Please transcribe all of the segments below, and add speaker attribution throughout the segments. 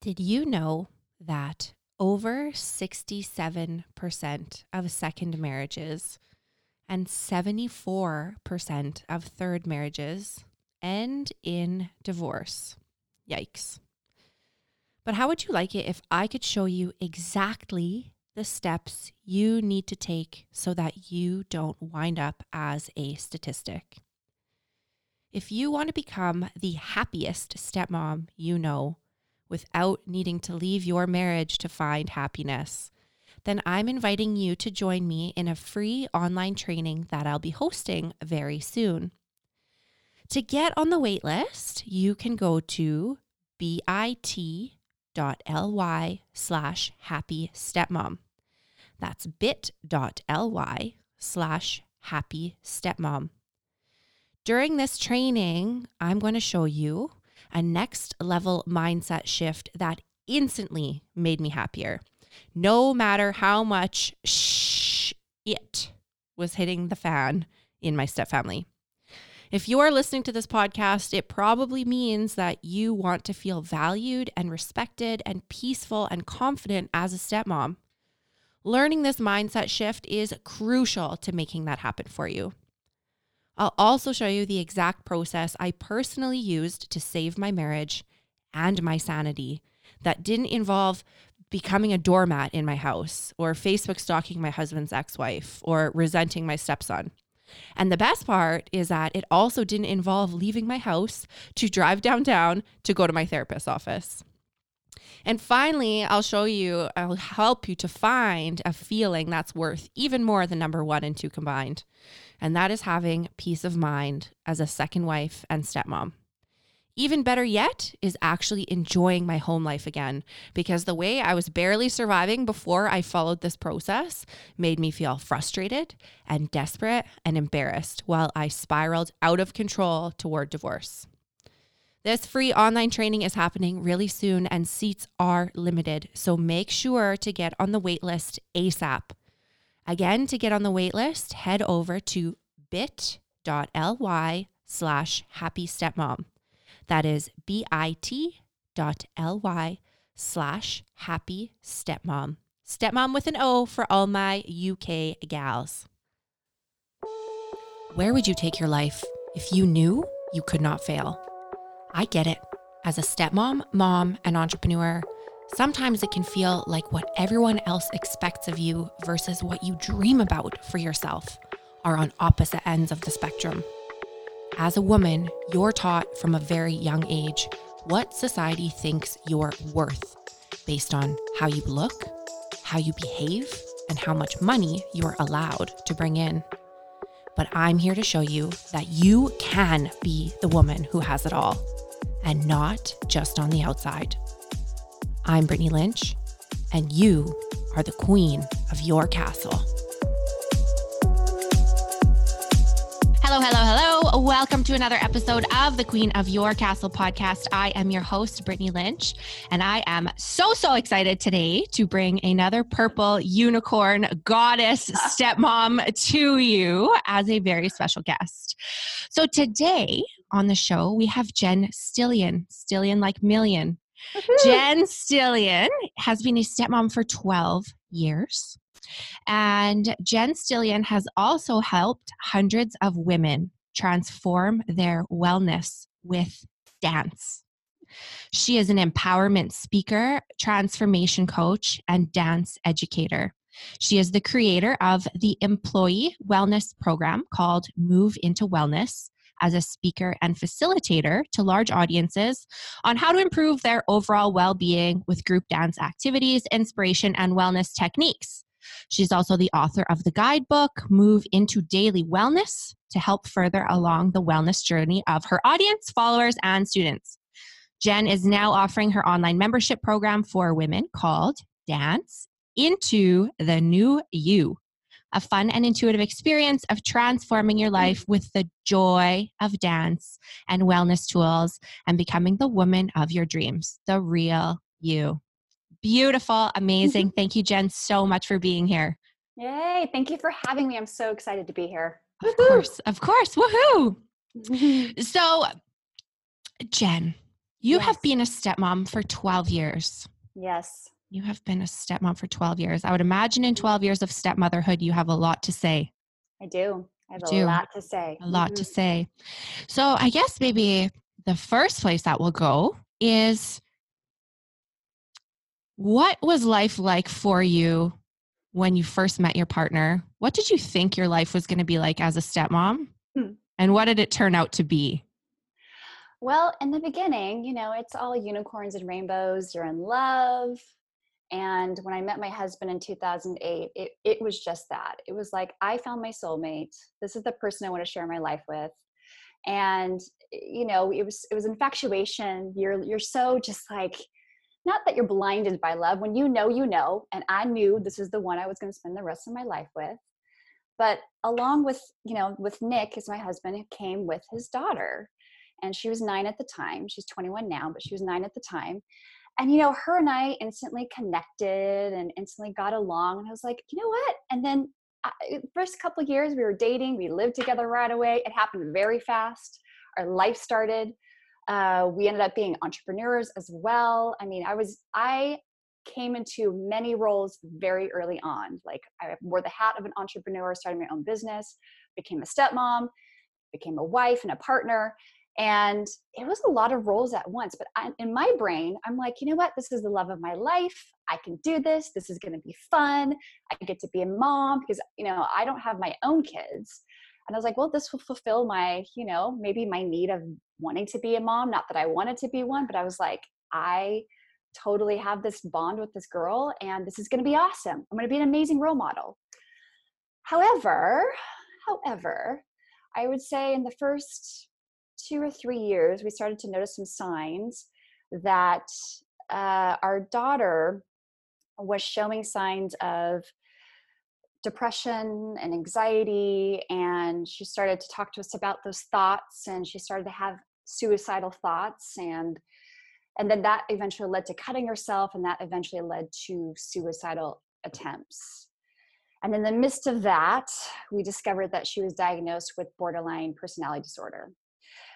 Speaker 1: Did you know that over 67% of second marriages and 74% of third marriages end in divorce? Yikes. But how would you like it if I could show you exactly the steps you need to take so that you don't wind up as a statistic? If you want to become the happiest stepmom you know without needing to leave your marriage to find happiness, then I'm inviting you to join me in a free online training that I'll be hosting very soon. To get on the wait list, you can go to bit.ly slash happy stepmom. That's bit.ly slash happy stepmom. During this training, I'm going to show you a next level mindset shift that instantly made me happier. No matter how much shh it was hitting the fan in my stepfamily. If you are listening to this podcast, it probably means that you want to feel valued and respected and peaceful and confident as a stepmom. Learning this mindset shift is crucial to making that happen for you. I'll also show you the exact process I personally used to save my marriage and my sanity that didn't involve becoming a doormat in my house or Facebook stalking my husband's ex wife or resenting my stepson. And the best part is that it also didn't involve leaving my house to drive downtown to go to my therapist's office. And finally, I'll show you, I'll help you to find a feeling that's worth even more than number one and two combined and that is having peace of mind as a second wife and stepmom. Even better yet is actually enjoying my home life again because the way I was barely surviving before I followed this process made me feel frustrated and desperate and embarrassed while I spiraled out of control toward divorce. This free online training is happening really soon and seats are limited, so make sure to get on the waitlist ASAP. Again, to get on the waitlist, head over to bit.ly slash happy stepmom. That is bit.ly slash happy stepmom. Stepmom with an O for all my UK gals. Where would you take your life if you knew you could not fail? I get it. As a stepmom, mom, and entrepreneur, Sometimes it can feel like what everyone else expects of you versus what you dream about for yourself are on opposite ends of the spectrum. As a woman, you're taught from a very young age what society thinks you're worth based on how you look, how you behave, and how much money you're allowed to bring in. But I'm here to show you that you can be the woman who has it all, and not just on the outside. I'm Brittany Lynch, and you are the queen of your castle. Hello, hello, hello. Welcome to another episode of the Queen of Your Castle podcast. I am your host, Brittany Lynch, and I am so, so excited today to bring another purple unicorn goddess stepmom to you as a very special guest. So today on the show, we have Jen Stillion, Stillion like million. Jen Stillion has been a stepmom for 12 years. And Jen Stillion has also helped hundreds of women transform their wellness with dance. She is an empowerment speaker, transformation coach, and dance educator. She is the creator of the employee wellness program called Move into Wellness, as a speaker and facilitator to large audiences on how to improve their overall well being with group dance activities, inspiration, and wellness techniques. She's also the author of the guidebook, Move into Daily Wellness, to help further along the wellness journey of her audience, followers, and students. Jen is now offering her online membership program for women called Dance into the New You a fun and intuitive experience of transforming your life with the joy of dance and wellness tools and becoming the woman of your dreams, the real you. Beautiful, mm-hmm. amazing. Thank you, Jen, so much for being here.
Speaker 2: Yay. Thank you for having me. I'm so excited to be here.
Speaker 1: Of Woo-hoo. course, of course. Woohoo. Mm-hmm. so, Jen, You
Speaker 2: Yes.
Speaker 1: have been a stepmom for 12 years.
Speaker 2: Yes.
Speaker 1: You have been a stepmom for 12 years. I would imagine in 12 years of stepmotherhood, you have a lot to say.
Speaker 2: I do. I have
Speaker 1: You
Speaker 2: a
Speaker 1: do.
Speaker 2: lot to say.
Speaker 1: A lot to
Speaker 2: Mhm.
Speaker 1: say. So I guess maybe the first place that we'll go is what was life like for you when you first met your partner? What did you think your life was going to be like as a stepmom?
Speaker 2: Hmm.
Speaker 1: And what did it turn out to be?
Speaker 2: Well, in the beginning, you know, it's all unicorns and rainbows. You're in love. And when I met my husband in 2008, it, it was just that. It was like, I found my soulmate. This is the person I want to share my life with. And, you know, it was, it was infatuation. You're, you're so just like, not that you're blinded by love. When you know, you know. And I knew this is the one I was going to spend the rest of my life with. But along with, you know, with Nick, as my husband, came with his daughter and she was nine at the time. She's 21 now, but she was nine at the time. And you know, her and I instantly connected and instantly got along. And I was like, you know what? And then uh, first couple years we were dating, we lived together right away. It happened very fast. Our life started. Uh, we ended up being entrepreneurs as well. I mean, I was I came into many roles very early on. Like I wore the hat of an entrepreneur, started my own business, became a stepmom, became a wife and a partner and it was a lot of roles at once but I, in my brain i'm like you know what? This is the love of my life. I can do this. This is going to be fun. I get to be a mom because you know i don't have my own kids. And i was like well this will fulfill my you know maybe my need of wanting to be a mom. Not that i wanted to be one but i was like i totally have this bond with this girl and this is going to be awesome. I'm going to be an amazing role model. However however i would say in the first two or three years, we started to notice some signs that uh, our daughter was showing signs of depression and anxiety. And she started to talk to us about those thoughts and she started to have suicidal thoughts. And and then that eventually led to cutting herself, and that eventually led to suicidal attempts. And in the midst of that, we discovered that she was diagnosed with borderline personality disorder.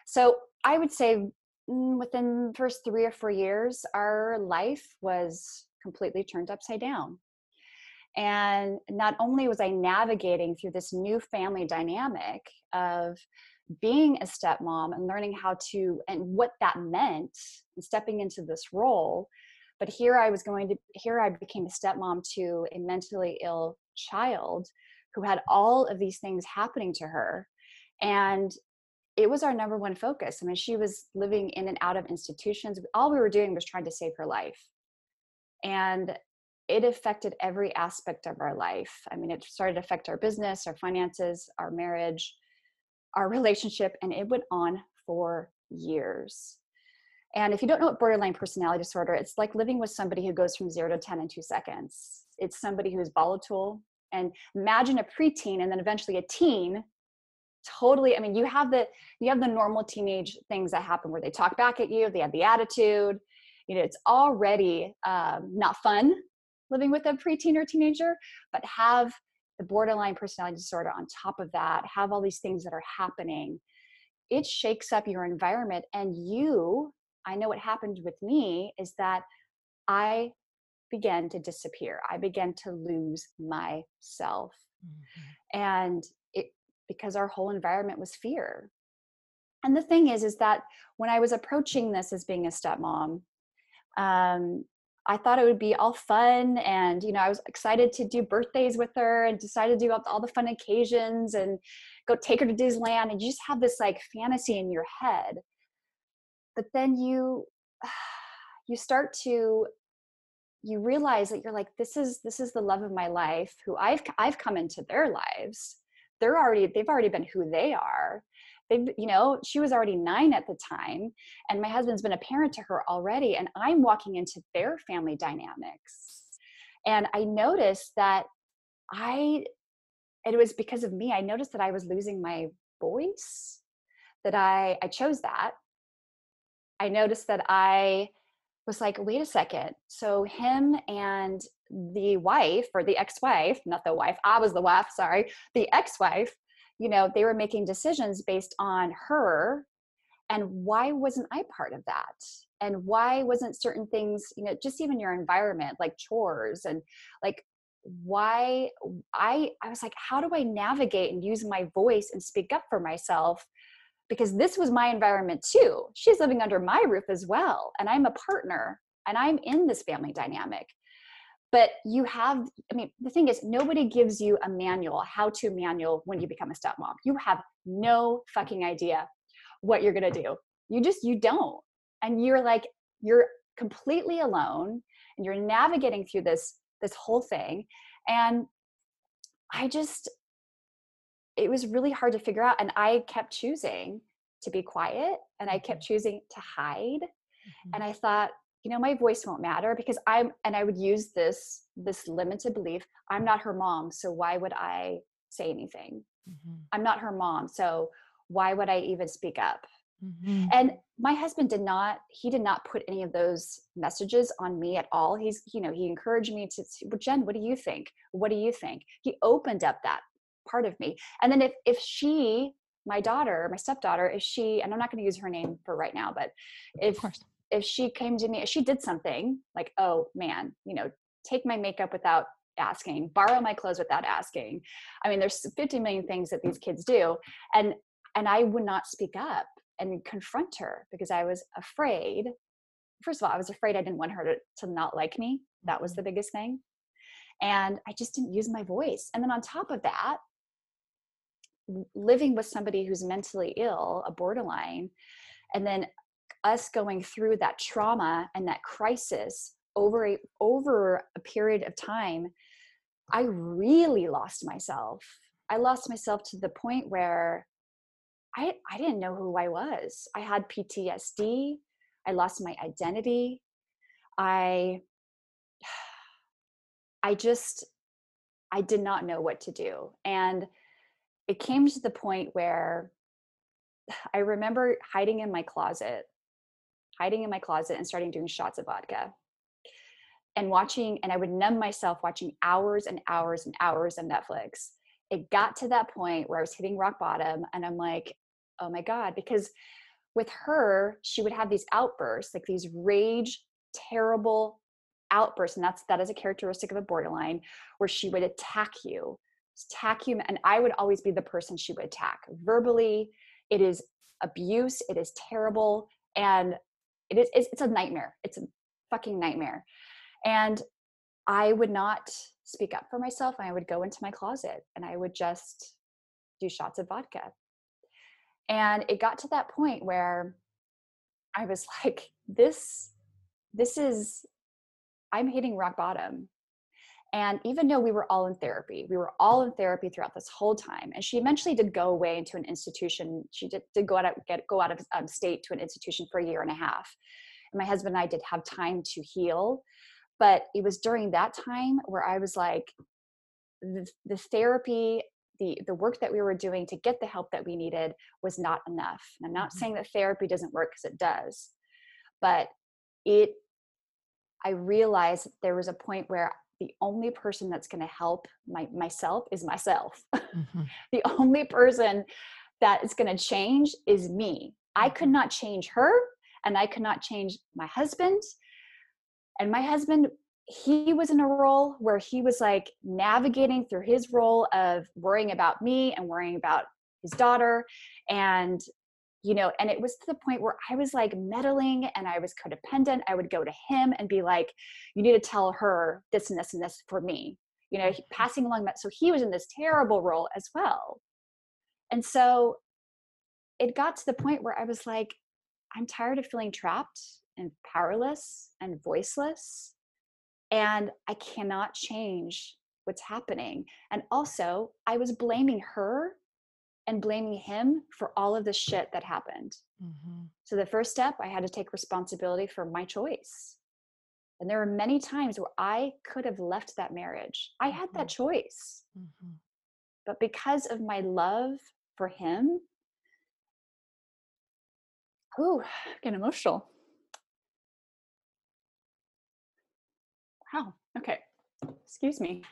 Speaker 2: So I would say mm, within the first three or four years, our life was completely turned upside down. And not only was I navigating through this new family dynamic of being a stepmom and learning how to and what that meant and stepping into this role, but here I was going to here I became a stepmom to a mentally ill child who had all of these things happening to her. And it was our number one focus. I mean, she was living in and out of institutions. All we were doing was trying to save her life. And it affected every aspect of our life. I mean, it started to affect our business, our finances, our marriage, our relationship, and it went on for years. And if you don't know what borderline personality disorder, it's like living with somebody who goes from zero to 10 in two seconds. It's somebody who is volatile. And imagine a preteen and then eventually a teen totally i mean you have the you have the normal teenage things that happen where they talk back at you they have the attitude you know it's already um, not fun living with a preteen or teenager but have the borderline personality disorder on top of that have all these things that are happening. It shakes up your environment and you i know what happened with me is that i began to disappear. I began to lose myself. And it because our whole environment was fear. And the thing is is that when i was approaching this as being a stepmom um, i thought it would be all fun and you know i was excited to do birthdays with her and decided to do all, the fun occasions and go take her to disneyland and you just have this like fantasy in your head. But then you you start to you realize that you're like this is this is the love of my life who i've i've come into their lives they're already they've already been who they are. They've you know she was already nine at the time and my husband's been a parent to her already and i'm walking into their family dynamics. And i noticed that i it was because of me i noticed that i was losing my voice that i i chose that. I noticed that i was like wait a second so him and the wife or the ex-wife not the wife i was the wife sorry the ex-wife you know they were making decisions based on her. And why wasn't i part of that? And why wasn't certain things you know just even your environment like chores and like why i i was like how do i navigate and use my voice and speak up for myself? Because this was my environment too. She's living under my roof as well and i'm a partner and i'm in this family dynamic but you have i mean the thing is nobody gives you a manual how to manual when you become a stepmom you have no fucking idea what you're going to do. You just you don't. And you're like you're completely alone and you're navigating through this this whole thing. And i just it was really hard to figure out and i kept choosing to be quiet and i kept mm-hmm. choosing to hide. Mm-hmm. and i thought you know my voice won't matter because i'm and i would use this this limited belief i'm not her mom so why would i say anything mm-hmm. i'm not her mom so why would i even speak up Mm-hmm. And my husband did not, he did not put any of those messages on me at all. He's, you know, he encouraged me to, well, Jen, what do you think? What do you think? He opened up that part of me. And then if, if she, my daughter, my stepdaughter, if she, and I'm not going to use her name for right now, but if, if she came to me, if she did something like, oh man, you know, take my makeup without asking, borrow my clothes without asking. I mean, there's 50 million things that these kids do. And, and I would not speak up and confront her because I was afraid. First of all, I was afraid I didn't want her to, to not like me. That was the mm-hmm. biggest thing. And I just didn't use my voice. And then on top of that, living with somebody who's mentally ill, a borderline, and then us going through that trauma and that crisis over a, over a period of time, I really lost myself. I lost myself to the point where I, I didn't know who I was. I had PTSD. I lost my identity. I I just I did not know what to do. And it came to the point where I remember hiding in my closet, hiding in my closet and starting doing shots of vodka and watching, and I would numb myself watching hours and hours and hours of Netflix. It got to that point where I was hitting rock bottom and I'm like, oh my God, because with her, she would have these outbursts, like these rage, terrible outbursts. And that's that is a characteristic of a borderline where she would attack you, attack you. And I would always be the person she would attack verbally. It is abuse, it is terrible, and it is it's, it's a nightmare. It's a fucking nightmare. And I would not speak up for myself. I would go into my closet and I would just do shots of vodka and it got to that point where i was like this this is i'm hitting rock bottom and even though we were all in therapy we were all in therapy throughout this whole time. And she eventually did go away into an institution. She did, did go out of, get go out of um, state to an institution for a year and a half. And my husband and i did have time to heal. But it was during that time where i was like the, the therapy the the work that we were doing to get the help that we needed was not enough. And i'm not mm-hmm. saying that therapy doesn't work because it does. But it i realized there was a point where the only person that's going to help my, myself is myself mm-hmm. the only person that is going to change is me i could mm-hmm. not change her and i could not change my husband and my husband he was in a role where he was like navigating through his role of worrying about me and worrying about his daughter and you know and it was to the point where i was like meddling and i was codependent. I would go to him and be like you need to tell her this and this and this for me you know mm-hmm. passing along that so he was in this terrible role as well. And so it got to the point where i was like i'm tired of feeling trapped and powerless and voiceless and I cannot change what's happening. And also, I was blaming her and blaming him for all of the shit that happened. Mm-hmm. So, the first step, I had to take responsibility for my choice. And there were many times where I could have left that marriage. I had that mm-hmm. choice. Mm-hmm. But because of my love for him, ooh, getting emotional. Wow. Okay. Excuse me.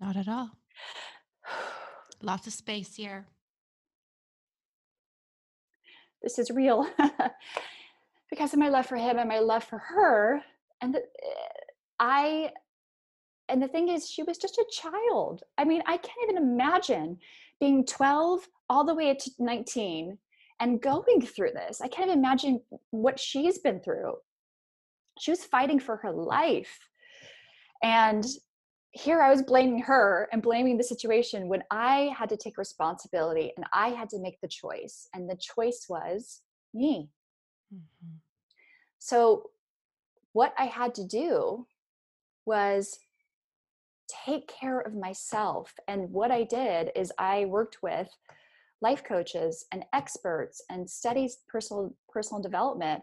Speaker 1: Not at all. Lots of space here.
Speaker 2: This is real. because of my love for him and my love for her. And the, eh, I, and the thing is, she was just a child. I mean, I can't even imagine being 12 all the way to 19 and going through this. I can't even imagine what she's been through. She was fighting for her life. And here I was blaming her and blaming the situation when I had to take responsibility and I had to make the choice. And the choice was me. Mm-hmm. So, what I had to do was take care of myself. And what I did is I worked with life coaches and experts and studied personal personal development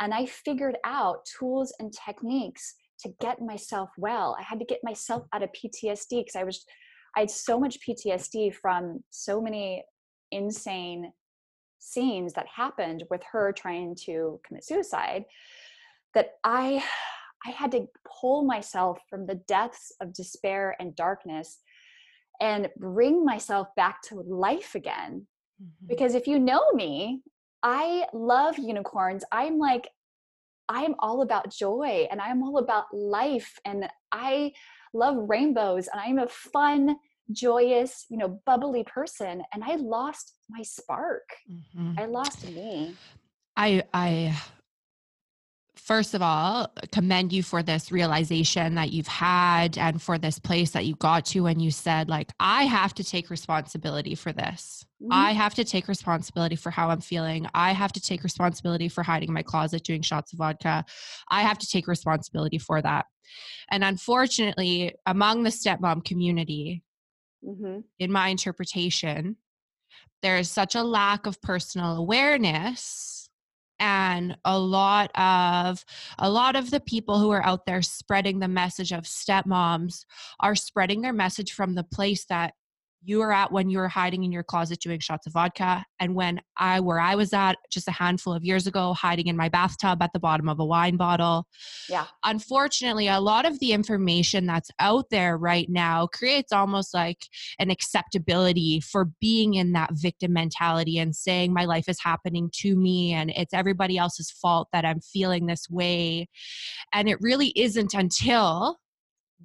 Speaker 2: and I figured out tools and techniques to get myself well. I had to get myself out of PTSD because I was I had so much PTSD from so many insane scenes that happened with her trying to commit suicide that I I had to pull myself from the depths of despair and darkness and bring myself back to life again. Mm-hmm. Because if you know me, I love unicorns. I'm like I am all about joy and I'm all about life and I love rainbows and I'm a fun, joyous, you know, bubbly person and I lost my spark. Mm-hmm. I lost me.
Speaker 1: I I first of all, commend you for this realization that you've had and for this place that you got to and you said, like, I have to take responsibility for this. Mm-hmm. I have to take responsibility for how I'm feeling. I have to take responsibility for hiding in my closet doing shots of vodka. I have to take responsibility for that. And unfortunately, among the stepmom community, mm-hmm. in my interpretation, there's such a lack of personal awareness and a lot of a lot of the people who are out there spreading the message of stepmoms are spreading their message from the place that you were at when you were hiding in your closet doing shots of vodka and when i where i was at just a handful of years ago hiding in my bathtub at the bottom of a wine bottle.
Speaker 2: Yeah.
Speaker 1: Unfortunately a lot of the information that's out there right now creates almost like an acceptability for being in that victim mentality and saying my life is happening to me and it's everybody else's fault that i'm feeling this way. And it really isn't until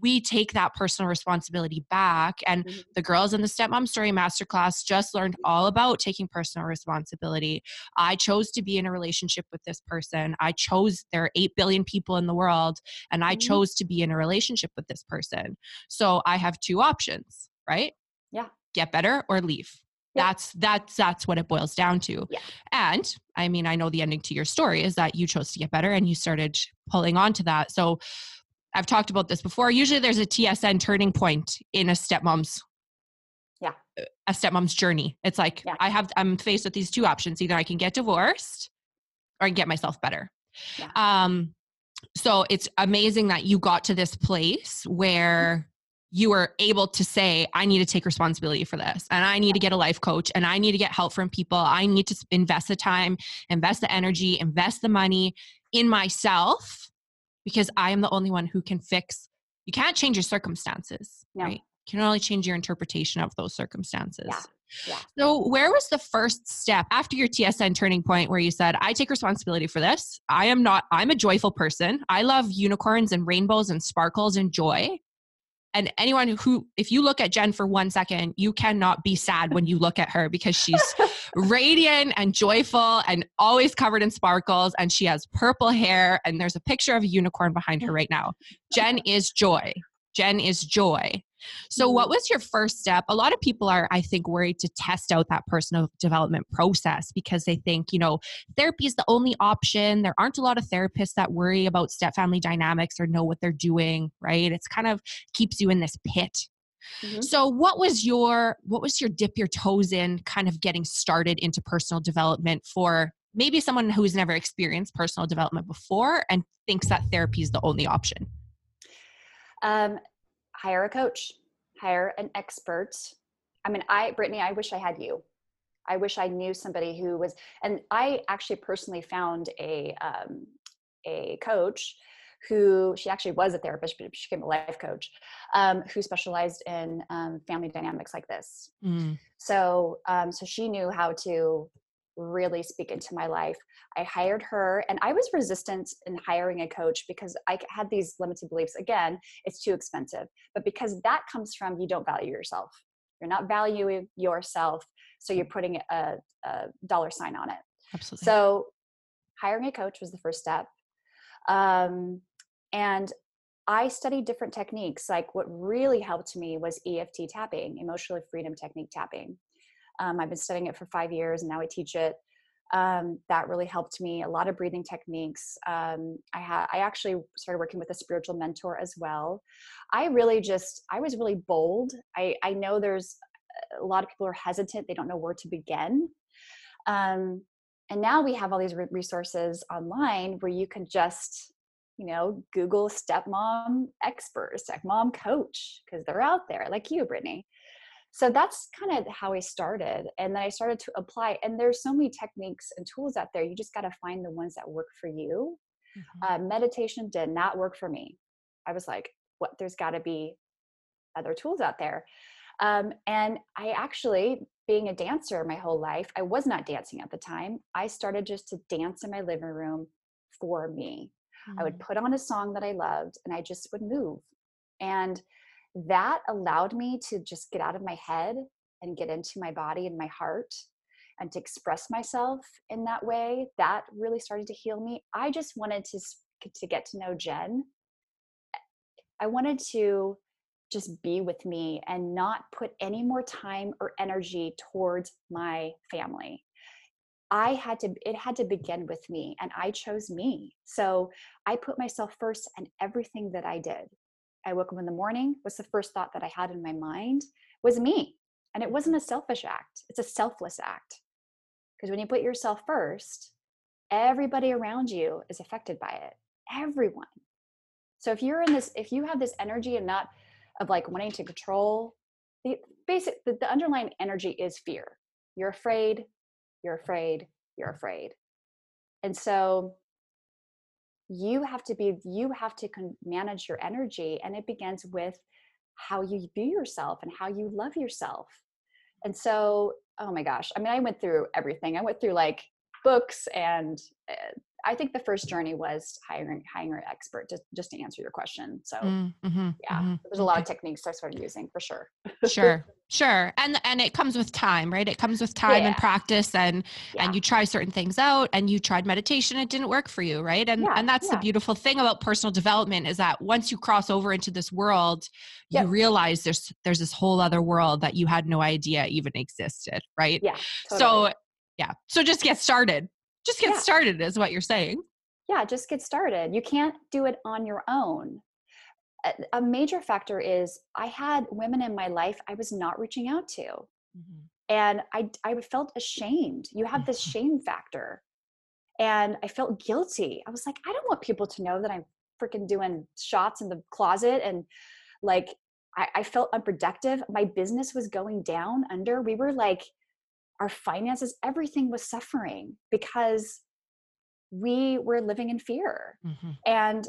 Speaker 1: we take that personal responsibility back. And mm-hmm. the girls in the Stepmom Story Masterclass just learned all about taking personal responsibility. I chose to be in a relationship with this person. I chose, there are 8 billion people in the world, and I mm-hmm. chose to be in a relationship with this person. So I have two options, right?
Speaker 2: Yeah.
Speaker 1: Get better or leave. That's that's that's what it boils down to.
Speaker 2: Yeah.
Speaker 1: And I mean, I know the ending to your story is that you chose to get better and you started pulling on to that. So I've talked about this before. Usually there's a TSN turning point in a stepmom's
Speaker 2: yeah
Speaker 1: a stepmom's journey. It's like yeah. I have I'm faced with these two options. Either I can get divorced or I can get myself better. Yeah. Um so it's amazing that you got to this place where you were able to say i need to take responsibility for this and i need to get a life coach and i need to get help from people i need to invest the time invest the energy invest the money in myself because I am the only one who can fix. You can't change your circumstances, no. right? You can only change your interpretation of those circumstances.
Speaker 2: Yeah. Yeah.
Speaker 1: So, where was the first step after your TSN turning point where you said, I take responsibility for this? I am not, I'm a joyful person. I love unicorns and rainbows and sparkles and joy and anyone who if you look at jen for one second you cannot be sad when you look at her because she's radiant and joyful and always covered in sparkles and she has purple hair and there's a picture of a unicorn behind her right now. Jen is joy. Jen is joy so, what mm-hmm. was your first step? A lot of people are, I think, worried to test out that personal development process because they think, you know, therapy is the only option. There aren't a lot of therapists that worry about step family dynamics or know what they're doing, right? It's kind of keeps you in this pit. Mm-hmm. So what was your what was your dip your toes in kind of getting started into personal development for maybe someone who's never experienced personal development before and thinks that therapy is the only option?
Speaker 2: Um, hire a coach, hire an expert. I mean, I, Brittany, I wish I had you. I wish I knew somebody who was, and I actually personally found a, um, a coach who she actually was a therapist, but she became a life coach, um, who specialized in um, family dynamics like this. Mm. So, um, so she knew how to really speak into my life. I hired her and I was resistant in hiring a coach because I had these limited beliefs. Again, it's too expensive, but because that comes from you don't value yourself. You're not valuing yourself, so you're putting a, a dollar sign on it.
Speaker 1: Absolutely.
Speaker 2: So, hiring a coach was the first step. Um, and I studied different techniques. Like what really helped me was EFT tapping, emotional freedom technique tapping. Um, I've been studying it for five years and now I teach it. Um, that really helped me. A lot of breathing techniques. Um, I had I actually started working with a spiritual mentor as well. I really just I was really bold. I I know there's a lot of people are hesitant. They don't know where to begin. Um, and now we have all these resources online where you can just you know google stepmom expert stepmom coach because they're out there like you brittany so that's kind of how i started and then i started to apply and there's so many techniques and tools out there you just got to find the ones that work for you mm-hmm. uh, meditation did not work for me i was like what there's got to be other tools out there um, and i actually being a dancer my whole life i was not dancing at the time i started just to dance in my living room for me mm-hmm. i would mm. put on a song that i loved and i just would move and that allowed me to just get out of my head and get into my body and my heart and to express myself in that way that really started to heal me. I just wanted to to get to know jen. I wanted to just be with me and not put any more time or energy towards my family. I had to it had to begin with me and i chose me. So i put myself first and everything that i did I woke up in the morning was the first thought that I had in my mind was me. And it wasn't a selfish act, it's a selfless act. Because when you put yourself first, everybody around you is affected by it. Everyone. So if you're in this, if you have this energy and not of like wanting to control, the basic, the, the underlying energy is fear. You're afraid, you're afraid, you're afraid. And so you have to be you have to con- manage your energy and it begins with how you view yourself and how you love yourself and so oh my gosh i mean i went through everything i went through like books and uh, I think the first journey was hiring hiring an expert just just to answer your question. So mm, mm-hmm, yeah, mm-hmm. there's a lot of techniques I started using for sure.
Speaker 1: sure, sure, and and it comes with time, right? It comes with time yeah. and practice, and yeah. and you try certain things out, and you tried meditation, it didn't work for you, right? And yeah, and that's the beautiful thing about personal development is that once you cross over into this world, you yep. realize there's there's this whole other world that you had no idea even existed, right?
Speaker 2: Yeah.
Speaker 1: Totally. So yeah, so just get started just get started is what you're saying
Speaker 2: yeah just get started you can't do it on your own a major factor is i had women in my life i was not reaching out to mm-hmm. and i i felt ashamed you have this shame factor and i felt guilty i was like i don't want people to know that i'm freaking doing shots in the closet and like I, I felt unproductive my business was going down under we were like our finances, everything was suffering because we were living in fear. Mm-hmm. And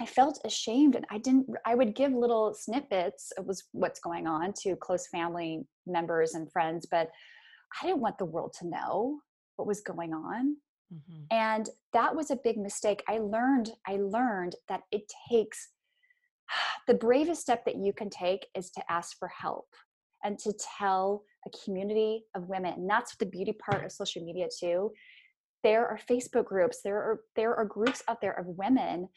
Speaker 2: I felt ashamed and I didn't I would give little snippets of was what's going on to close family members and friends, but I didn't want the world to know what was going on. Mm-hmm. And that was a big mistake. I learned I learned that it takes the bravest step that you can take is to ask for help and to tell a community of women. And that's the beauty part of social media too. There are Facebook groups, there are there are groups out there of women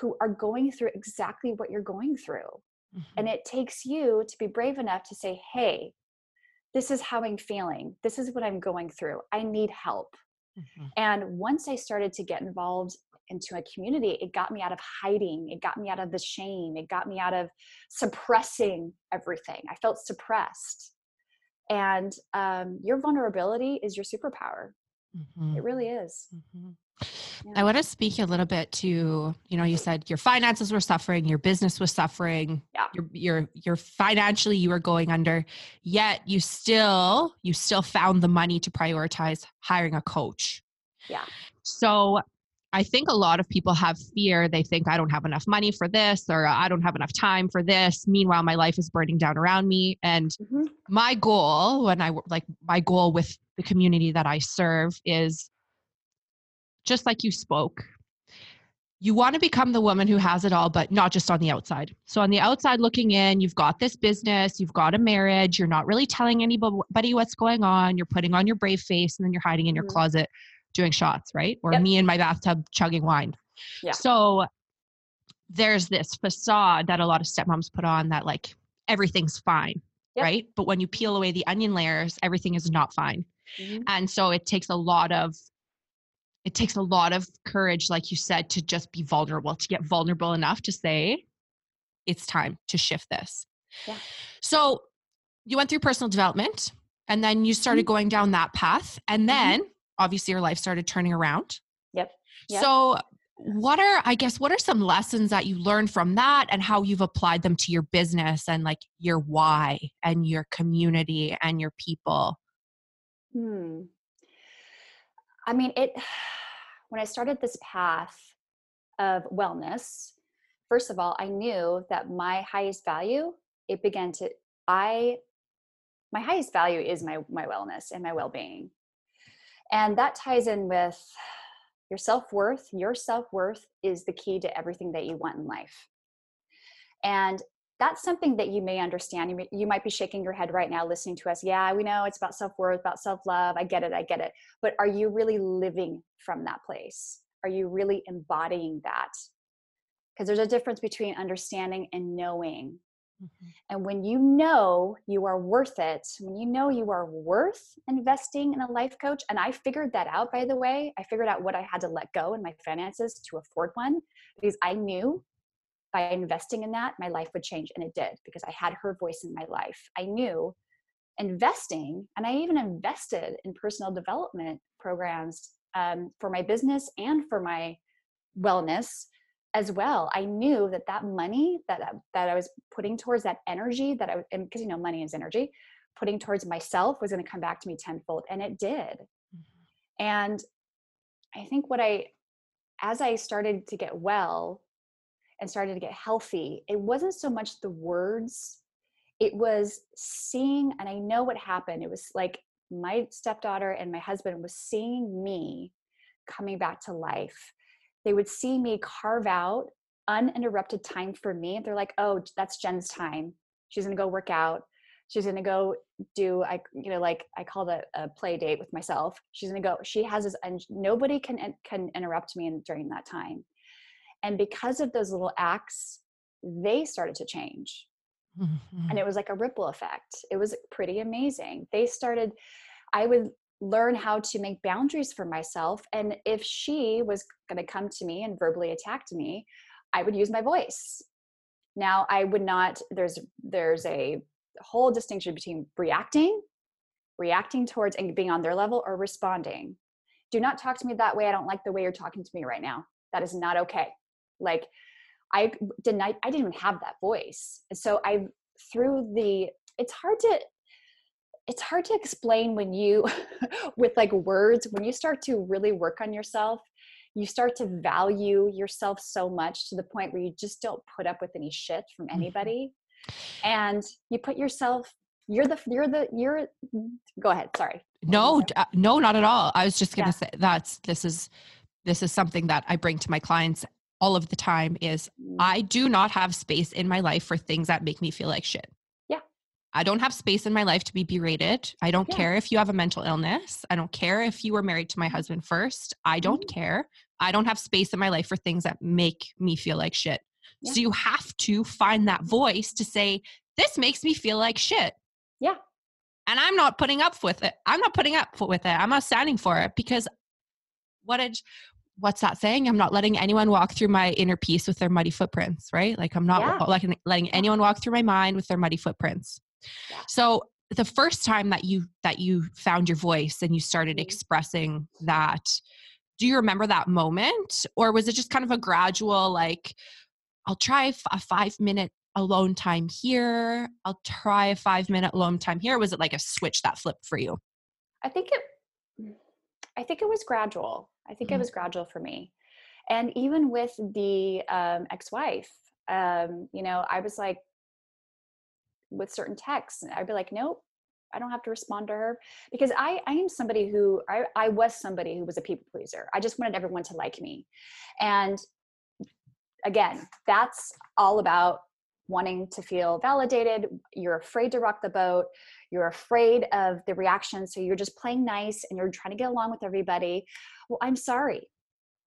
Speaker 2: who are going through exactly what you're going through. Mm-hmm. And it takes you to be brave enough to say, hey, this is how I'm feeling. This is what I'm going through. I need help. Mm-hmm. And once I started to get involved into a community, it got me out of hiding. It got me out of the shame. It got me out of suppressing everything. I felt suppressed and um, your vulnerability is your superpower mm-hmm. it really is mm-hmm.
Speaker 1: I want to speak a little bit to you know you said your finances were suffering your business was suffering
Speaker 2: yeah.
Speaker 1: your your your financially you were going under yet you still you still found the money to prioritize hiring a coach
Speaker 2: yeah
Speaker 1: so I think a lot of people have fear. They think I don't have enough money for this or I don't have enough time for this. Meanwhile, my life is burning down around me. And mm-hmm. my goal when I like my goal with the community that I serve is just like you spoke. You want to become the woman who has it all, but not just on the outside. So, on the outside looking in, you've got this business, you've got a marriage, you're not really telling anybody what's going on, you're putting on your brave face, and then you're hiding in your mm-hmm. closet doing shots, right? Or yep. me in my bathtub chugging wine. Yeah. So, there's this facade that a lot of stepmoms put on that, like, everything's fine, yep. right? But when you peel away the onion layers, everything is not fine. Mm-hmm. And so it takes a lot of it takes a lot of courage like you said to just be vulnerable, to get vulnerable enough to say it's time to shift this. Yeah. So you went through personal development and then you started mm-hmm. going down that path and mm-hmm. then mm-hmm. obviously your life started turning around.
Speaker 2: Yep.
Speaker 1: yep. So what are i guess what are some lessons that you learned from that and how you've applied them to your business and like your why and your community and your people
Speaker 2: hmm i mean it when i started this path of wellness first of all i knew that my highest value it began to i my highest value is my my wellness and my well-being and that ties in with your self worth, your self worth is the key to everything that you want in life. And that's something that you may understand. You, may, you might be shaking your head right now listening to us. Yeah, we know it's about self worth, about self love. I get it, I get it. But are you really living from that place? Are you really embodying that? Because there's a difference between understanding and knowing. Mm-hmm. And when you know you are worth it, when you know you are worth investing in a life coach, and I figured that out, by the way, I figured out what I had to let go in my finances to afford one because I knew by investing in that, my life would change. And it did because I had her voice in my life. I knew investing, and I even invested in personal development programs um, for my business and for my wellness as well i knew that that money that that i was putting towards that energy that i because you know money is energy putting towards myself was going to come back to me tenfold and it did mm-hmm. and i think what i as i started to get well and started to get healthy it wasn't so much the words it was seeing and i know what happened it was like my stepdaughter and my husband was seeing me coming back to life they would see me carve out uninterrupted time for me. They're like, oh, that's Jen's time. She's gonna go work out. She's gonna go do I you know like I call it a play date with myself. She's gonna go. She has this, and nobody can can interrupt me in, during that time. And because of those little acts, they started to change. Mm-hmm. And it was like a ripple effect. It was pretty amazing. They started. I would learn how to make boundaries for myself. And if she was going to come to me and verbally attack me, I would use my voice. Now, I would not, there's, there's a whole distinction between reacting, reacting towards and being on their level or responding. Do not talk to me that way. I don't like the way you're talking to me right now. That is not okay. Like, I didn't, I, I didn't even have that voice. So I, through the, it's hard to it's hard to explain when you with like words when you start to really work on yourself you start to value yourself so much to the point where you just don't put up with any shit from mm-hmm. anybody mm-hmm. and you put yourself you're the you're the you're go ahead sorry
Speaker 1: no uh, no not at all i was just going to yeah. say that's this is this is something that i bring to my clients all of the time is mm-hmm. i do not have space in my life for things that make me feel like shit Yeah. I don't have space in my life to be berated. I don't yeah. care if you have a mental illness. I don't care if you were married to my husband first. I don't mm-hmm. care. I don't have space in my life for things that make me feel like shit. Yeah. So you have to find that voice to say, this makes me feel like shit.
Speaker 2: Yeah.
Speaker 1: And I'm not putting up with it. I'm not putting up with it. I'm not standing for it because what did what's that saying? I'm not letting anyone walk through my inner peace with their muddy footprints, right? Like I'm not yeah. letting, letting anyone walk through my mind with their muddy footprints. So the first time that you that you found your voice and you started mm-hmm. expressing that do you remember that moment or was it just kind of a gradual like i'll try a 5 minute alone time here i'll try a 5 minute alone time here was it like a switch that flipped for you
Speaker 2: i think it i think it was gradual i think mm-hmm. it was gradual for me and even with the um, ex-wife um, you know i was like with certain texts i'd be like nope I don't have to respond to her because I, I am somebody who I, I was somebody who was a people pleaser. I just wanted everyone to like me. And again, that's all about wanting to feel validated. You're afraid to rock the boat. You're afraid of the reaction. So you're just playing nice and you're trying to get along with everybody. Well, I'm sorry.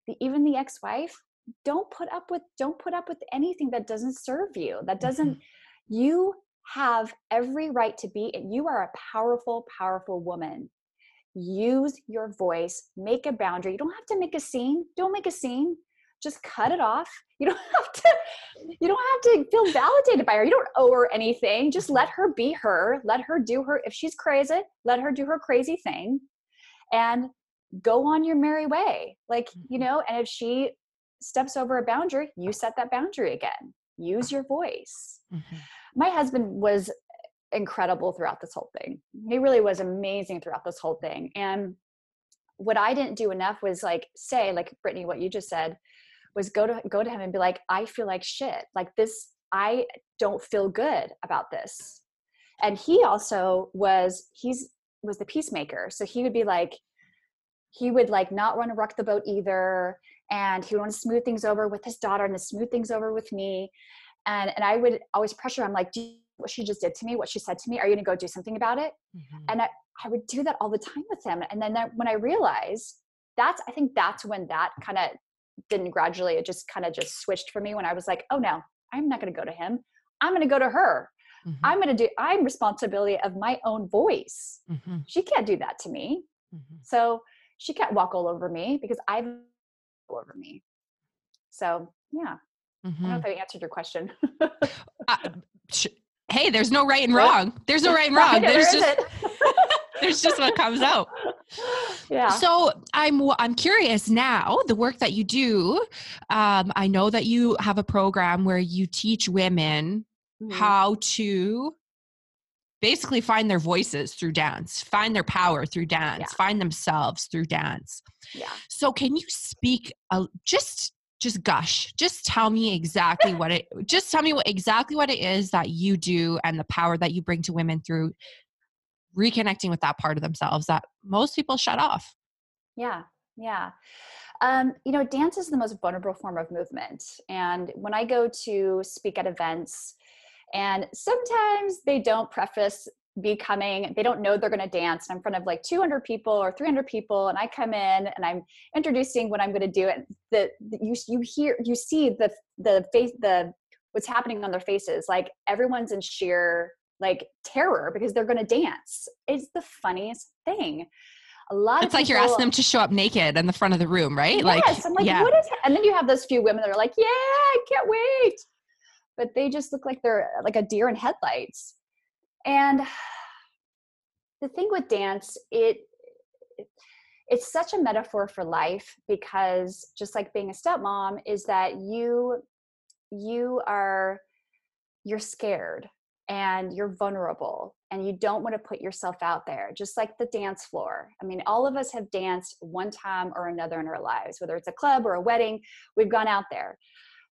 Speaker 2: The, even the ex-wife, don't put up with don't put up with anything that doesn't serve you. That doesn't mm-hmm. you have every right to be and you are a powerful powerful woman use your voice make a boundary you don't have to make a scene don't make a scene just cut it off. You don't have to you don't have to feel validated by her. You don't owe her anything. Just let her be her. Let her do her if she's crazy let her do her crazy thing and go on your merry way. Like you mm-hmm. know and if she steps over a boundary you set that boundary again. Use your voice. Mm-hmm. My husband was incredible throughout this whole thing. He really was amazing throughout this whole thing. And what I didn't do enough was like say, like Brittany, what you just said, was go to go to him and be like, I feel like shit. Like this, I don't feel good about this. And he also was he's was the peacemaker. So he would be like, he would like not want to rock the boat either. And he would want to smooth things over with his daughter and to smooth things over with me and and i would always pressure i'm like what she just did to me what she said to me are you going to go do something about it mm-hmm. and I, I would do that all the time with him and then that, when i realized that's i think that's when that kind of didn't gradually it just kind of just switched for me when i was like oh no i'm not going to go to him i'm going to go to her mm-hmm. i'm going to do i'm responsibility of my own voice mm-hmm. she can't do that to me mm-hmm. so she can't walk all over me because i've over me so yeah. I don't know mm-hmm. if I answered your question. uh,
Speaker 1: sh- hey, there's no right and wrong. There's no right and wrong. there's just there's just what comes out. Yeah. So I'm I'm curious now. The work that you do, um, I know that you have a program where you teach women mm-hmm. how to basically find their voices through dance, find their power through dance, yeah. find themselves through dance. Yeah. So can you speak uh, just just gush just tell me exactly what it just tell me what exactly what it is that you do and the power that you bring to women through reconnecting with that part of themselves that most people shut off.
Speaker 2: Yeah yeah. Um, you know dance is the most vulnerable form of movement and when i go to speak at events and sometimes they don't preface becoming they don't know they're going to dance and i'm in front of like 200 people or 300 people and i come in and i'm introducing what i'm going to do and the, the, you you hear you see the the face the what's happening on their faces like everyone's in sheer like terror because they're going to dance. It's the funniest thing. A lot
Speaker 1: it's like you're asking them to show up naked in the front of the room right?
Speaker 2: Yes,
Speaker 1: like
Speaker 2: i'm like yeah. what is and then you have those few women that are like yeah i can't wait. But they just look like they're like a deer in headlights. And the thing with dance it it's such a metaphor for life because just like being a stepmom is that you you are you're scared and you're vulnerable and you don't want to put yourself out there just like the dance floor i mean all of us have danced one time or another in our lives whether it's a club or a wedding we've gone out there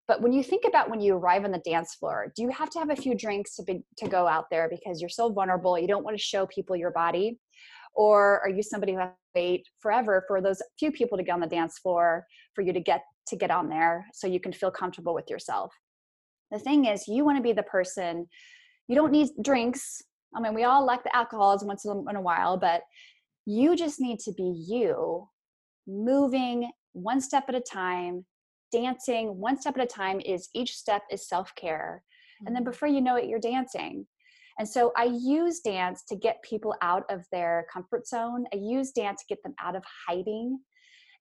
Speaker 2: but when you think about when you arrive on the dance floor, do you have to have a few drinks to be, to go out there because you're so vulnerable, you don't want to show people your body? Or are you somebody who has to wait forever for those few people to get on the dance floor for you to get to get on there so you can feel comfortable with yourself? The thing is, you want to be the person, you don't need drinks. I mean, we all like the alcohols once in a while, but you just need to be you, moving one step at a time, dancing one step at a time is each step is self-care mm-hmm. and then mm-hmm. before you know it you're dancing and so i use dance to get people out of their comfort zone i use dance to get them out of hiding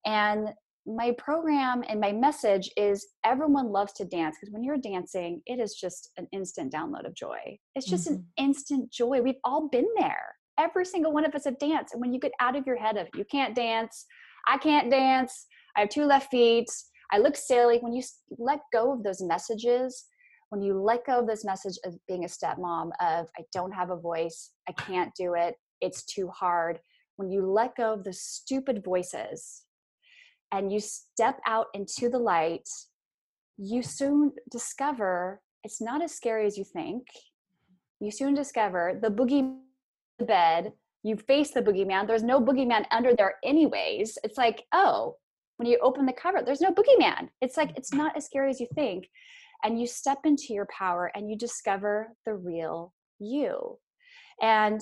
Speaker 2: and my program and my message is everyone loves to dance because when you're dancing it is just an instant download of joy it's just mm-hmm. an instant joy we've all been there every single one of us have danced and when you get out of your head of you can't dance i can't dance i have two left feet I look silly when you let go of those messages. When you let go of this message of being a stepmom, of I don't have a voice, I can't do it, it's too hard. When you let go of the stupid voices and you step out into the light, you soon discover it's not as scary as you think. You soon discover the boogie the bed, you face the boogeyman. There's no boogeyman under there, anyways. It's like, oh, when you open the cover, there's no boogeyman. It's like, it's not as scary as you think. And you step into your power and you discover the real you. And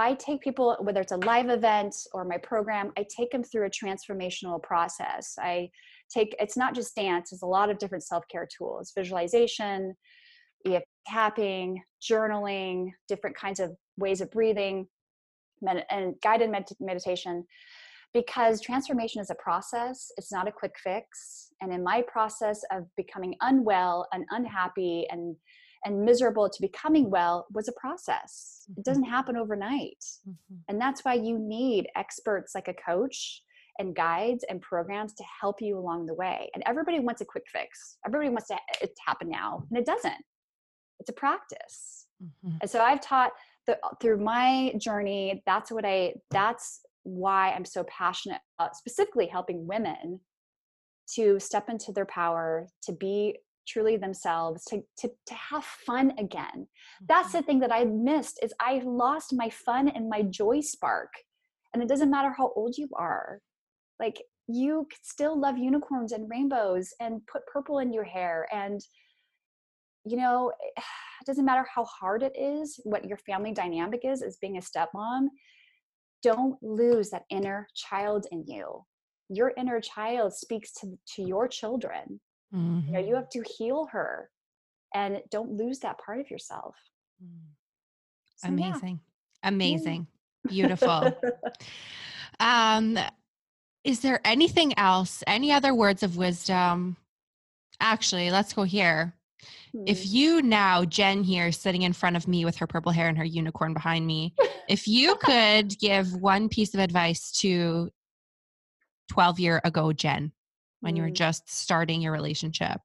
Speaker 2: I take people, whether it's a live event or my program, I take them through a transformational process. I take, it's not just dance, it's a lot of different self care tools, visualization, EFT tapping, journaling, different kinds of ways of breathing, med- and guided med- meditation. Because transformation is a process, it's not a quick fix. And in my process of becoming unwell and unhappy and and miserable to becoming well was a process. It mm-hmm. doesn't happen overnight. Mm-hmm. And that's why you need experts like a coach and guides and programs to help you along the way. And everybody wants a quick fix. Everybody wants to, it to happen now, and it doesn't it's a practice mm-hmm. and so i've taught the, through my journey that's what i that's why i'm so passionate about specifically helping women to step into their power to be truly themselves to, to, to have fun again mm-hmm. that's the thing that i missed is i lost my fun and my joy spark and it doesn't matter how old you are like you still love unicorns and rainbows and put purple in your hair and you know, it doesn't matter how hard it is, what your family dynamic is as being a stepmom, don't lose that inner child in you. Your inner child speaks to, to your children. Mm-hmm. You know, you mm-hmm. have to heal her and don't lose that part of yourself.
Speaker 1: Mm. So, Amazing. Yeah. Amazing. Yeah. Beautiful. um, is there anything else? Any other words of wisdom? Actually, let's go here. If hmm. you now, Jen here, sitting in front of me with her purple hair and her unicorn behind me, if you could give one piece of advice to 12 year ago Jen, when mm. you were hmm. just starting your relationship,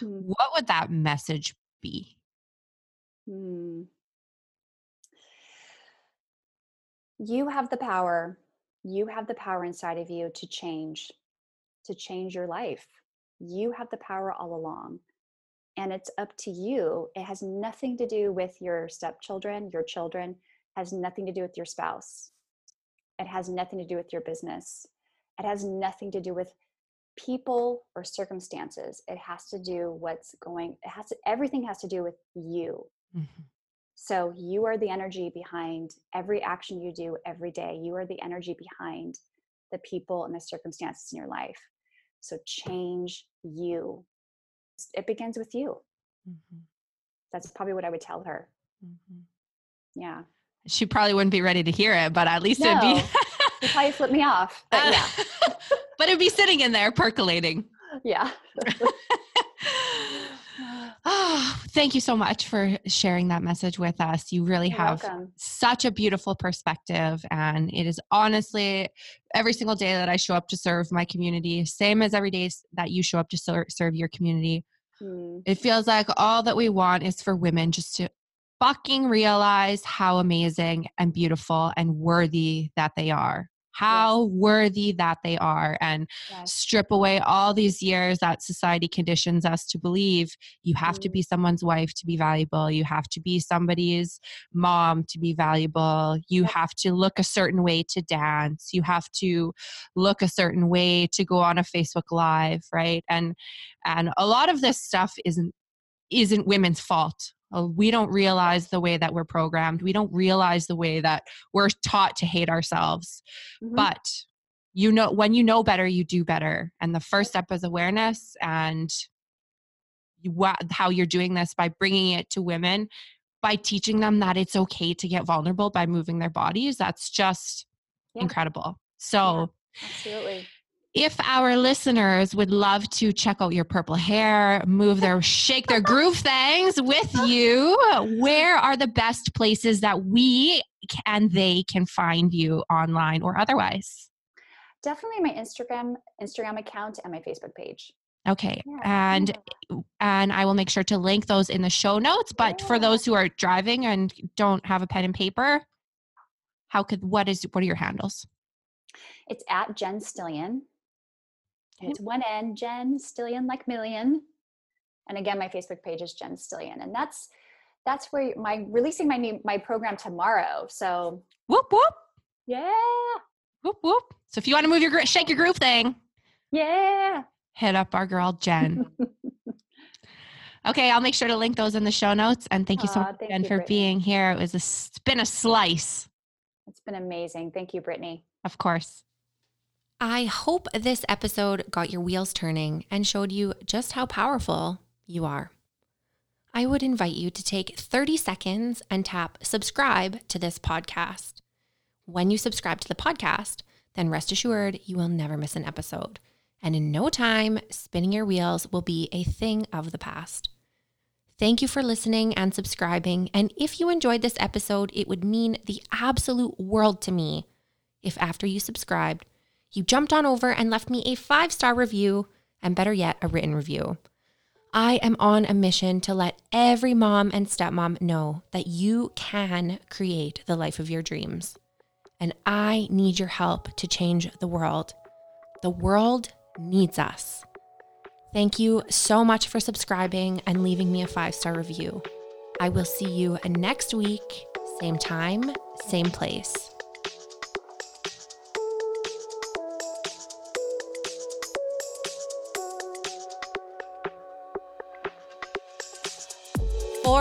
Speaker 1: mm. what would that message be? Mm.
Speaker 2: You have the power. You have the power inside of you to change, to change your life. You have the power all along and it's up to you it has nothing to do with your stepchildren your children has nothing to do with your spouse it has nothing to do with your business it has nothing to do with people or circumstances it has to do what's going it has to, everything has to do with you mm-hmm. so you are the energy behind every action you do every day you are the energy behind the people and the circumstances in your life so change you it begins with you. Mm-hmm. That's probably what I would tell her. Mm-hmm. Yeah.
Speaker 1: She probably wouldn't be ready to hear it, but at least no. it'd be.
Speaker 2: you probably flip me off. But uh, yeah.
Speaker 1: but it'd be sitting in there percolating.
Speaker 2: Yeah.
Speaker 1: oh, thank you so much for sharing that message with us. You really You're have welcome. such a beautiful perspective. And it is honestly every single day that I show up to serve my community, same as every day that you show up to ser- serve your community. Mm. It feels like all that we want is for women just to fucking realize how amazing and beautiful and worthy that they are how yes. worthy that they are and yes. strip away all these years that society conditions us to believe you have mm. to be someone's wife to be valuable you have to be somebody's mom to be valuable you yes. have to look a certain way to dance you have to look a certain way to go on a facebook live right and and a lot of this stuff isn't isn't women's fault we don't realize the way that we're programmed. We don't realize the way that we're taught to hate ourselves. Mm-hmm. But you know, when you know better, you do better. And the first step is awareness and how you're doing this by bringing it to women, by teaching them that it's okay to get vulnerable by moving their bodies. That's just yeah. incredible. So,
Speaker 2: yeah, absolutely
Speaker 1: if our listeners would love to check out your purple hair, move their, shake their groove things with you, where are the best places that we and they can find you online or otherwise?
Speaker 2: Definitely my Instagram Instagram account and my Facebook page.
Speaker 1: Okay. Yeah. And and I will make sure to link those in the show notes, but yeah. for those who are driving and don't have a pen and paper, how could what is what are your handles?
Speaker 2: It's at Jen It's one N, Jen Stillion like million. And again, my Facebook page is Jen Stillion. And that's that's where my releasing my new my program tomorrow. So
Speaker 1: whoop whoop.
Speaker 2: Yeah.
Speaker 1: Whoop whoop. So if you want to move your shake your groove thing,
Speaker 2: yeah,
Speaker 1: hit up our girl Jen. okay, I'll make sure to link those in the show notes. And thank you so much, Jen, you, for Brittany. being here. It was a, it's been a slice.
Speaker 2: It's been amazing. Thank you, Brittany.
Speaker 1: Of course. I hope this episode got your wheels turning and showed you just how powerful you are. I would invite you to take 30 seconds and tap subscribe to this podcast. When you subscribe to the podcast, then rest assured you will never miss an episode. And in no time, spinning your wheels will be a thing of the past. Thank you for listening and subscribing. And if you enjoyed this episode, it would mean the absolute world to me if after you subscribed, you jumped on over and left me a five star review, and better yet, a written review. I am on a mission to let every mom and stepmom know that you can create the life of your dreams. And I need your help to change the world. The world needs us. Thank you so much for subscribing and leaving me a five star review. I will see you next week, same time, same place.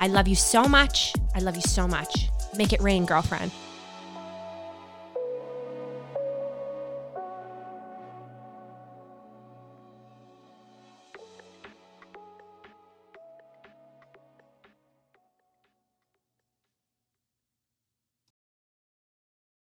Speaker 1: I love you so much. I love you so much. Make it rain, girlfriend.